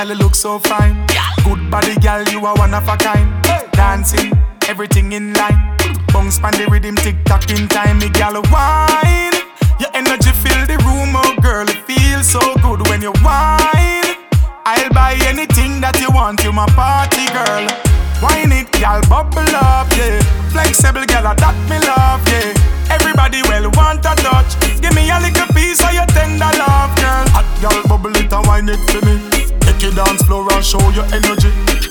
Girl, you look so fine. Good body, girl, you are one of a kind. Dancing, everything in line. Bounce pan the rhythm, tick tock in time. Me girl, wine. Your energy fill the room, oh girl. It feels so good when you wine. I'll buy anything that you want. You my party girl. Wine it, girl, bubble up, yeah. Flexible, girl, that me love, yeah. Everybody well want a touch. Give me a little piece of your tender love, girl. Hot girl, bubble it and wine it for me. Dance floor and show your energy.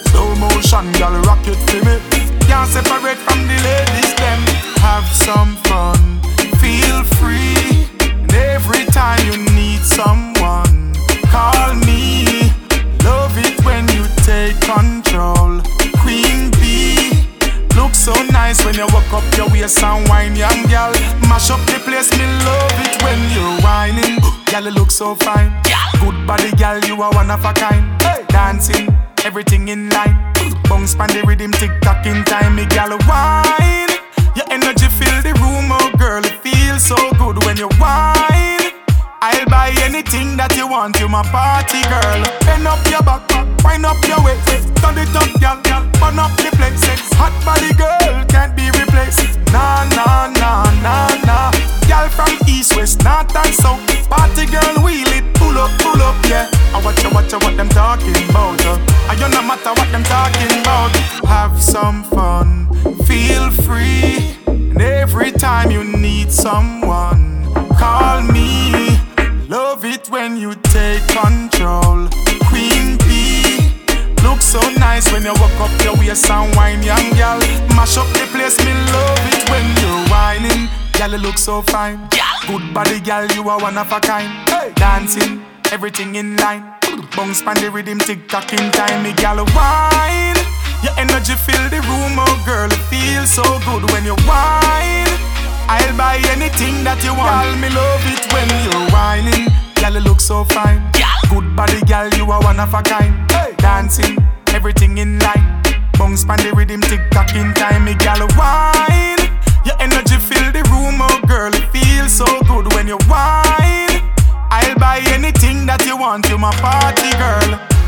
Slow motion, girl, rock it for me. Can't separate from the ladies, them. Have some fun, feel free. And every time you need someone, call me. Love it when you take control. Queen bee. Look so nice when you walk up your waist and wine, young girl. Mash up the place, me love it when you're wining. Girl, you look so fine. Good body, girl, you are one of a kind. Dancing, everything in line. Bounce pan the rhythm, tick tock in time, me girl, wine. Your energy fill the room, oh girl, it feels so good when you wine. I'll buy anything that you want, you my party girl. Bend up your back, wind up your waist, turn it up, girl, girl, burn up the place. Hot body girl can't be replaced. Nah, nah, nah, nah, nah. Girl from east, west, north and south. Some fun, feel free. And every time you need someone, call me. Love it when you take control. Queen bee. Look so nice when you walk up your waist and wine, young girl. Mash up the place, me love it when you're wining. Girl, you look so fine. Good body, girl, you are one of a kind. Dancing, everything in line. Bounce pan the rhythm, tick tock in time, me girl, wine. Your energy fill the room, oh girl, it feels so good when you wine. I'll buy anything that you want. Girl, me love it when you're wining. Girl, you look so fine. Good body, girl, you are one of a kind. Dancing, everything in line. Bounce pan the rhythm, tick tock in time, me girl, wine. Your energy fill the room, oh girl, it feels so good when you wine. I'll buy anything that you want, you my party girl.